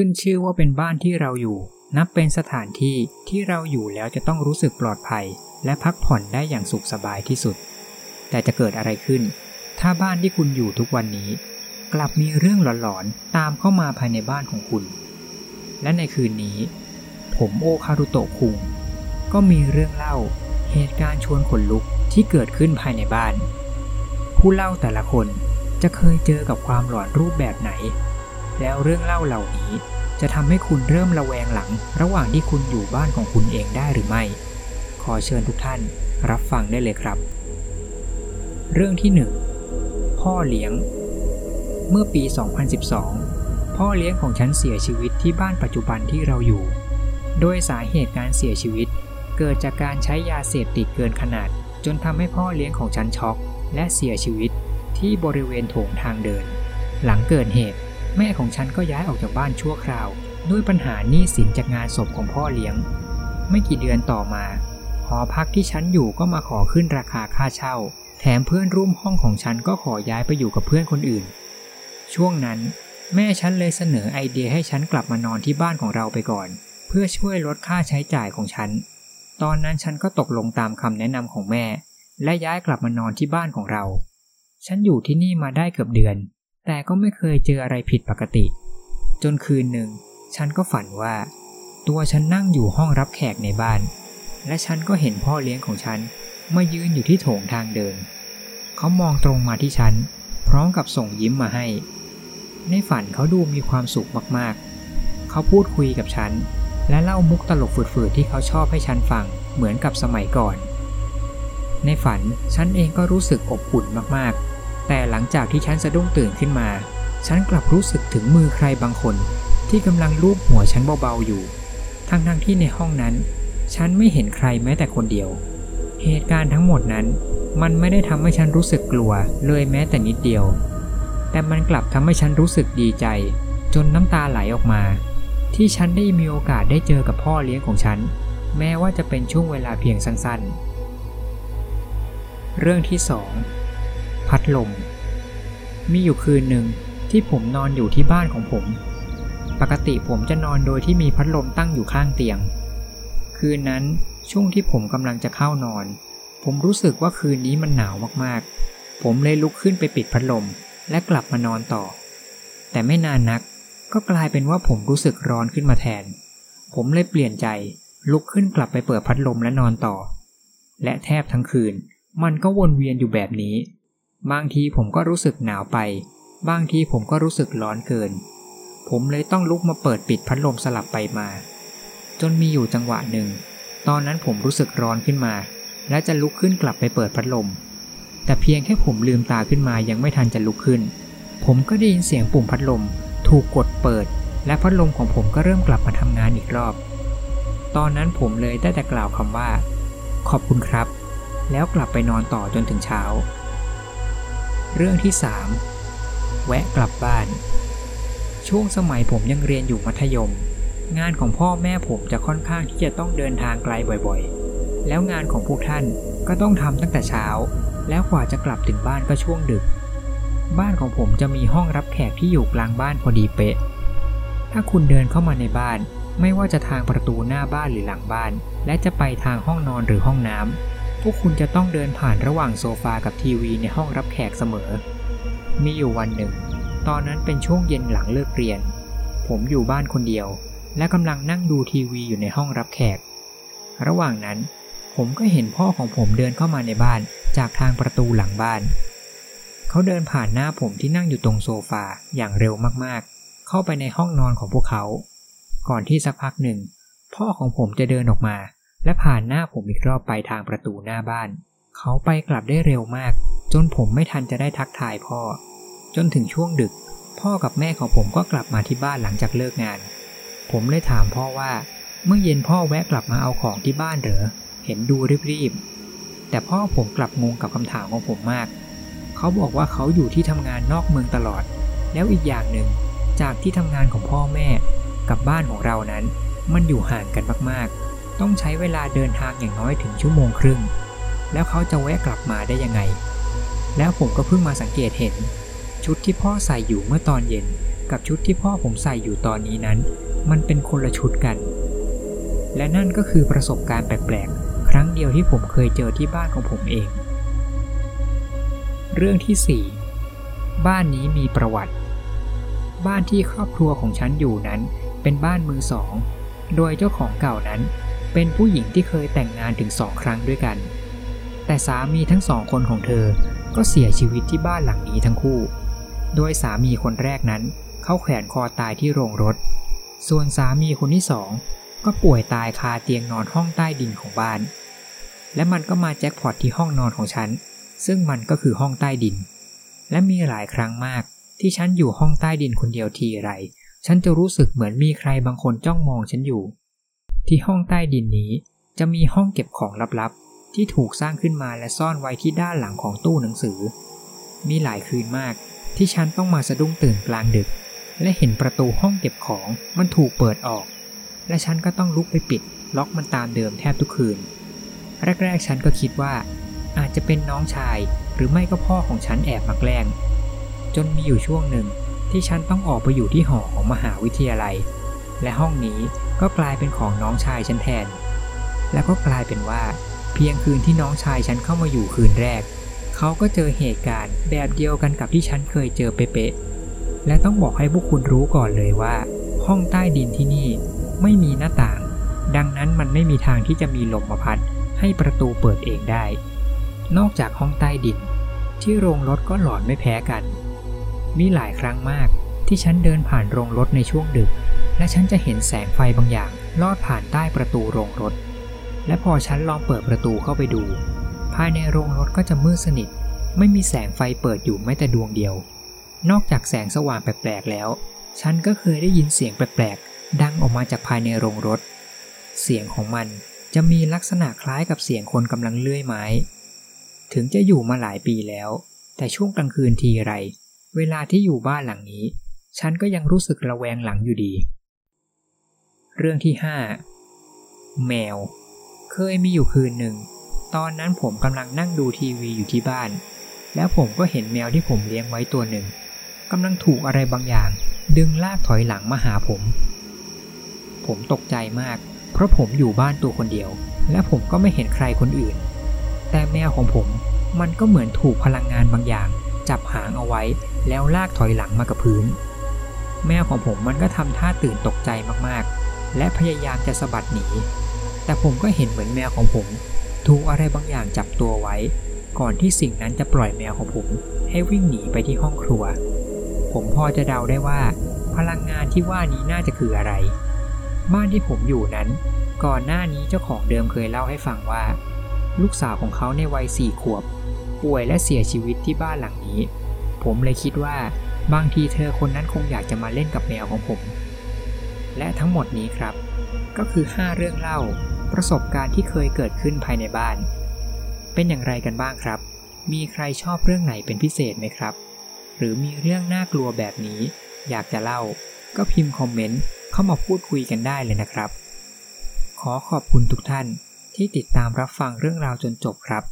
ขึ้นชื่อว่าเป็นบ้านที่เราอยู่ นับเป็นสถานที่ที่เราอยู่แล้วจะต้องรู้สึกปลอดภัย และพักผ่อนได้อย่างสุขสบายที่สุด แต่จะเกิดอะไรขึ้น ถ้าบ้านที่คุณอยู่ทุกวันนี้ กลับมีเรื่องหลอนๆตามเข้ามาภายในบ้านของคุณ และในคืนนี้ ผมโอคารุโตะคุงก็มีเรื่องเล่าเหตุการณ์ชวนขนลุกที่เกิดขึ้นภายในบ้าน ผู้เล่าแต่ละคนจะเคยเจอกับความหลอนรูปแบบไหน แล้วเรื่องเล่าเหล่านี้ จะทำให้คุณเริ่มระแวงหลัง ระหว่างที่คุณอยู่บ้านของคุณเองได้หรือไม่ ขอเชิญทุกท่านรับฟังได้เลยครับ เรื่องที่ 1 พ่อเลี้ยง เมื่อปี 2012 พ่อเลี้ยงของฉันเสียชีวิตที่บ้านปัจจุบันที่เราอยู่ โดยสาเหตุการเสียชีวิต เกิดจากการใช้ยาเสพติดเกินขนาด จนทำให้พ่อเลี้ยงของฉันช็อก และเสียชีวิตที่บริเวณโถงทางเดิน หลังเกิดเหตุ แม่ของฉันก็ย้ายออกจากบ้านชั่วคราว ด้วยปัญหาหนี้สินจากงานศพของพ่อเลี้ยง ไม่กี่เดือนต่อมาหอพักที่ฉันอยู่ก็มาขอขึ้นราคาค่าเช่า แถมเพื่อนร่วมห้องของฉันก็ขอย้ายไปอยู่กับเพื่อนคนอื่น ช่วงนั้น แม่ฉันเลยเสนอไอเดียให้ฉันกลับมานอนที่บ้านของเราไปก่อน เพื่อช่วยลดค่าใช้จ่ายของฉัน ตอนนั้นฉันก็ตกลงตามคำแนะนำของแม่ และย้ายกลับมานอนที่บ้านของเรา ฉันอยู่ที่นี่มาได้เกือบเดือน แต่ก็ไม่เคยเจออะไรผิดปกติ จนคืนหนึ่ง ฉันก็ฝันว่า ตัวฉันนั่งอยู่ห้องรับแขกในบ้าน และฉันก็เห็นพ่อเลี้ยงของฉันมายืนอยู่ที่โถงทางเดิน เขามองตรงมาที่ฉัน พร้อมกับส่งยิ้มมาให้ ในฝันเขาดูมีความสุขมากๆ เขาพูดคุยกับฉัน และเล่ามุกตลกฝืดๆที่เขาชอบให้ฉันฟังเหมือนกับสมัยก่อน ในฝันฉันเองก็รู้สึกอบอุ่นมากๆ แต่หลังจากที่ฉันสะดุ้งตื่นขึ้นมา ฉันกลับรู้สึกถึงมือใครบางคน ที่กำลังลูบหัวฉันเบาๆอยู่ ทั้งๆที่ในห้องนั้น ฉันไม่เห็นใครแม้แต่คนเดียว เหตุการณ์ทั้งหมดนั้น มันไม่ได้ทำให้ฉันรู้สึกกลัวเลยแม้แต่นิดเดียว แต่มันกลับทำให้ฉันรู้สึกดีใจ จนน้ำตาไหลออกมา ที่ฉันได้มีโอกาสได้เจอกับพ่อเลี้ยงของฉัน แม้ว่าจะเป็นช่วงเวลาเพียงสั้นๆ เรื่องที่สอง พัดลม มีอยู่คืนหนึ่งที่ผมนอนอยู่ที่บ้านของผม ปกติผมจะนอนโดยที่มีพัดลมตั้งอยู่ข้างเตียง คืนนั้นช่วงที่ผมกำลังจะเข้านอน ผมรู้สึกว่าคืนนี้มันหนาวมากๆ ผมเลยลุกขึ้นไปปิดพัดลมและกลับมานอนต่อ แต่ไม่นานนักก็กลายเป็นว่าผมรู้สึกร้อนขึ้นมาแทน ผมเลยเปลี่ยนใจลุกขึ้นกลับไปเปิดพัดลมและนอนต่อ และแทบทั้งคืน มันก็วนเวียนอยู่แบบนี้ บางทีผมก็รู้สึกหนาวไป บางทีผมก็รู้สึกร้อนเกิน ผมเลยต้องลุกมาเปิดปิดพัดลมสลับไปมา จนมีอยู่จังหวะหนึ่ง ตอนนั้นผมรู้สึกร้อนขึ้นมา และจะลุกขึ้นกลับไปเปิดพัดลม แต่เพียงแค่ผมลืมตาขึ้นมายังไม่ทันจะลุกขึ้น ผมก็ได้ยินเสียงปุ่มพัดลม ถูกกดเปิด และพัดลมของผมก็เริ่มกลับมาทำงานอีกรอบ ตอนนั้นผมเลยได้แต่กล่าวคำว่า ขอบคุณครับ แล้วกลับไปนอนต่อจนถึงเช้า เรื่องที่ 3 แวะกลับบ้าน ช่วงสมัยผมยังเรียนอยู่มัธยม งานของพ่อแม่ผมจะค่อนข้างที่จะต้องเดินทางไกลบ่อยๆ แล้วงานของพวกท่านก็ต้องทำตั้งแต่เช้า แล้วกว่าจะกลับถึงบ้านก็ช่วงดึก บ้านของผมจะมีห้องรับแขกที่อยู่กลางบ้านพอดีเป๊ะ ถ้าคุณเดินเข้ามาในบ้าน ไม่ว่าจะทางประตูหน้าบ้านหรือหลังบ้าน และจะไปทางห้องนอนหรือห้องน้ำ พวกคุณจะต้องเดินผ่านระหว่างโซฟากับทีวีในห้องรับแขกเสมอ มีอยู่วันหนึ่ง ตอนนั้นเป็นช่วงเย็นหลังเลิกเรียน ผมอยู่บ้านคนเดียว และกำลังนั่งดูทีวีอยู่ในห้องรับแขก ระหว่างนั้น ผมก็เห็นพ่อของผมเดินเข้ามาในบ้านจากทางประตูหลังบ้าน เขาเดินผ่านหน้าผมที่นั่งอยู่ตรงโซฟาอย่างเร็วมากๆ เข้าไปในห้องนอนของพวกเขา ก่อนที่สักพักหนึ่ง พ่อของผมจะเดินออกมา และผ่านหน้าผมอีกรอบไปทางประตูหน้าบ้าน เขาไปกลับได้เร็วมาก จนผมไม่ทันจะได้ทักทายพ่อ จนถึงช่วงดึก พ่อกับแม่ของผมก็กลับมาที่บ้านหลังจากเลิกงาน ผมเลยถามพ่อว่า เมื่อเย็นพ่อแวะกลับมาเอาของที่บ้านเหรอ เห็นดูรีบๆ แต่พ่อผมกลับงงกับคำถามของผมมาก เขาบอกว่าเขาอยู่ที่ทำงานนอกเมืองตลอด แล้วอีกอย่างหนึ่ง จากที่ทำงานของพ่อแม่กับบ้านของเรานั้น มันอยู่ห่างกันมากๆ ต้องใช้เวลาเดินทางอย่างน้อยถึงชั่วโมงครึ่ง แล้วเขาจะแวะกลับมาได้ยังไง แล้วผมก็เพิ่งมาสังเกตเห็น ชุดที่พ่อใส่อยู่เมื่อตอนเย็น กับชุดที่พ่อผมใส่อยู่ตอนนี้นั้น มันเป็นคนละชุดกัน และนั่นก็คือประสบการณ์แปลกๆ ครั้งเดียวที่ผมเคยเจอที่บ้านของผมเอง เรื่องที่ 4 บ้านนี้มีประวัติ บ้านที่ครอบครัวของฉันอยู่นั้น เป็นบ้านมือสอง โดยเจ้าของเก่านั้น เป็นผู้หญิงที่เคยแต่งงานถึงสองครั้งด้วยกัน แต่สามีทั้งสองคนของเธอก็เสียชีวิตที่บ้านหลังนี้ทั้งคู่ โดยสามีคนแรกนั้นเขาแขวนคอตายที่โรงรถ ส่วนสามีคนที่สองก็ป่วยตายคาเตียงนอนห้องใต้ดินของบ้าน และมันก็มาแจ็คพอตที่ห้องนอนของฉัน ซึ่งมันก็คือห้องใต้ดิน และมีหลายครั้งมากที่ฉันอยู่ห้องใต้ดินคนเดียวทีไร ฉันจะรู้สึกเหมือนมีใครบางคนจ้องมองฉันอยู่ ที่ห้องใต้ดินนี้จะมีห้องเก็บของลับๆ ที่ถูกสร้างขึ้นมาและซ่อนไว้ที่ด้านหลังของตู้หนังสือ มีหลายคืนมากที่ฉันต้องมาสะดุ้งตื่นกลางดึก และเห็นประตูห้องเก็บของมันถูกเปิดออก และฉันก็ต้องลุกไปปิด ล็อกมันตามเดิมแทบทุกคืน แรกๆฉันก็คิดว่า อาจจะเป็นน้องชายหรือไม่ก็พ่อของฉันแอบมาแกล้ง จนมีอยู่ช่วงหนึ่งที่ฉันต้องออกไปอยู่ที่หอของมหาวิทยาลัย และห้องนี้ก็กลายเป็นของน้องชายฉันแทน แล้วก็กลายเป็นว่า เพียงคืนที่น้องชายฉันเข้ามาอยู่คืนแรก เขาก็เจอเหตุการณ์แบบเดียวกันกับที่ฉันเคยเจอเป๊ะๆและต้องบอกให้พวกคุณรู้ก่อนเลยว่า ห้องใต้ดินที่นี่ไม่มีหน้าต่าง ดังนั้นมันไม่มีทางที่จะมีลมมาพัดให้ประตูเปิดเองได้ นอกจากห้องใต้ดิน ที่โรงรถก็หลอนไม่แพ้กัน มีหลายครั้งมากที่ฉันเดินผ่านโรงรถในช่วงดึก และฉันจะเห็นแสงไฟบางอย่างลอดผ่านใต้ประตูโรงรถ และพอฉันลองเปิดประตูเข้าไปดู ภายในโรงรถก็จะมืดสนิท ไม่มีแสงไฟเปิดอยู่แม้แต่ดวงเดียว นอกจากแสงสว่างแปลกๆแล้ว ฉันก็เคยได้ยินเสียงแปลกๆ ดังออกมาจากภายในโรงรถ เสียงของมันจะมีลักษณะคล้ายกับเสียงคนกำลังเลื่อยไม้ ถึงจะอยู่มาหลายปีแล้ว แต่ช่วงกลางคืนทีไร เวลาที่อยู่บ้านหลังนี้ ฉันก็ยังรู้สึกระแวงหลังอยู่ดี เรื่องที่ 5 แมว เคยมีอยู่คืนหนึ่ง ตอนนั้นผมกำลังนั่งดูทีวีอยู่ที่บ้าน แล้วผมก็เห็นแมวที่ผมเลี้ยงไว้ตัวหนึ่งกำลังถูกอะไรบางอย่าง ดึงลากถอยหลังมาหาผม ผมตกใจมาก เพราะผมอยู่บ้านตัวคนเดียว และผมก็ไม่เห็นใครคนอื่น แต่แมวของผมมันก็เหมือนถูกพลังงานบางอย่าง จับหางเอาไว้ แล้วลากถอยหลังมากับพื้น แมวของผมมันก็ทำท่าตื่นตกใจมากๆ และพยายามจะสะบัดหนี แต่ผมก็เห็นเหมือนแมวของผมถูกอะไรบางอย่างจับตัวไว้ ก่อนที่สิ่งนั้นจะปล่อยแมวของผม ให้วิ่งหนีไปที่ห้องครัว ผมพอจะเดาได้ว่า พลังงานที่ว่านี้น่าจะคืออะไร บ้านที่ผมอยู่นั้น ก่อนหน้านี้เจ้าของเดิมเคยเล่าให้ฟังว่า ลูกสาวของเขาในวัยสี่ขวบ ป่วยและเสียชีวิตที่บ้านหลังนี้ ผมเลยคิดว่า บางทีเธอคนนั้นคงอยากจะมาเล่นกับแมวของผม และทั้งหมดนี้ครับ ก็คือ 5 เรื่องเล่า ประสบการณ์ที่เคยเกิดขึ้นภายในบ้าน เป็นอย่างไรกันบ้างครับ มีใครชอบเรื่องไหนเป็นพิเศษไหมครับ หรือมีเรื่องน่ากลัวแบบนี้ อยากจะเล่า ก็พิมพ์คอมเมนต์เข้ามาพูดคุยกันได้เลยนะครับ ขอขอบคุณทุกท่านที่ติดตามรับฟังเรื่องราวจนจบครับ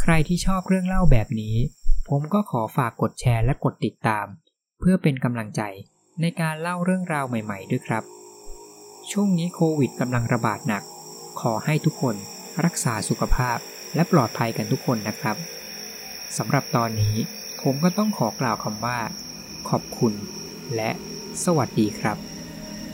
ใครที่ชอบเรื่องเล่าแบบนี้ ผมก็ขอฝากกดแชร์และกดติดตาม เพื่อเป็นกำลังใจ ในการเล่าเรื่องราวใหม่ ๆ ด้วยครับ ช่วงนี้โควิดกำลังระบาดหนัก ขอให้ทุกคนรักษาสุขภาพและปลอดภัยกันทุกคนนะครับสำหรับตอนนี้ผมก็ต้องขอกล่าวคำว่า ขอบคุณและสวัสดีครับ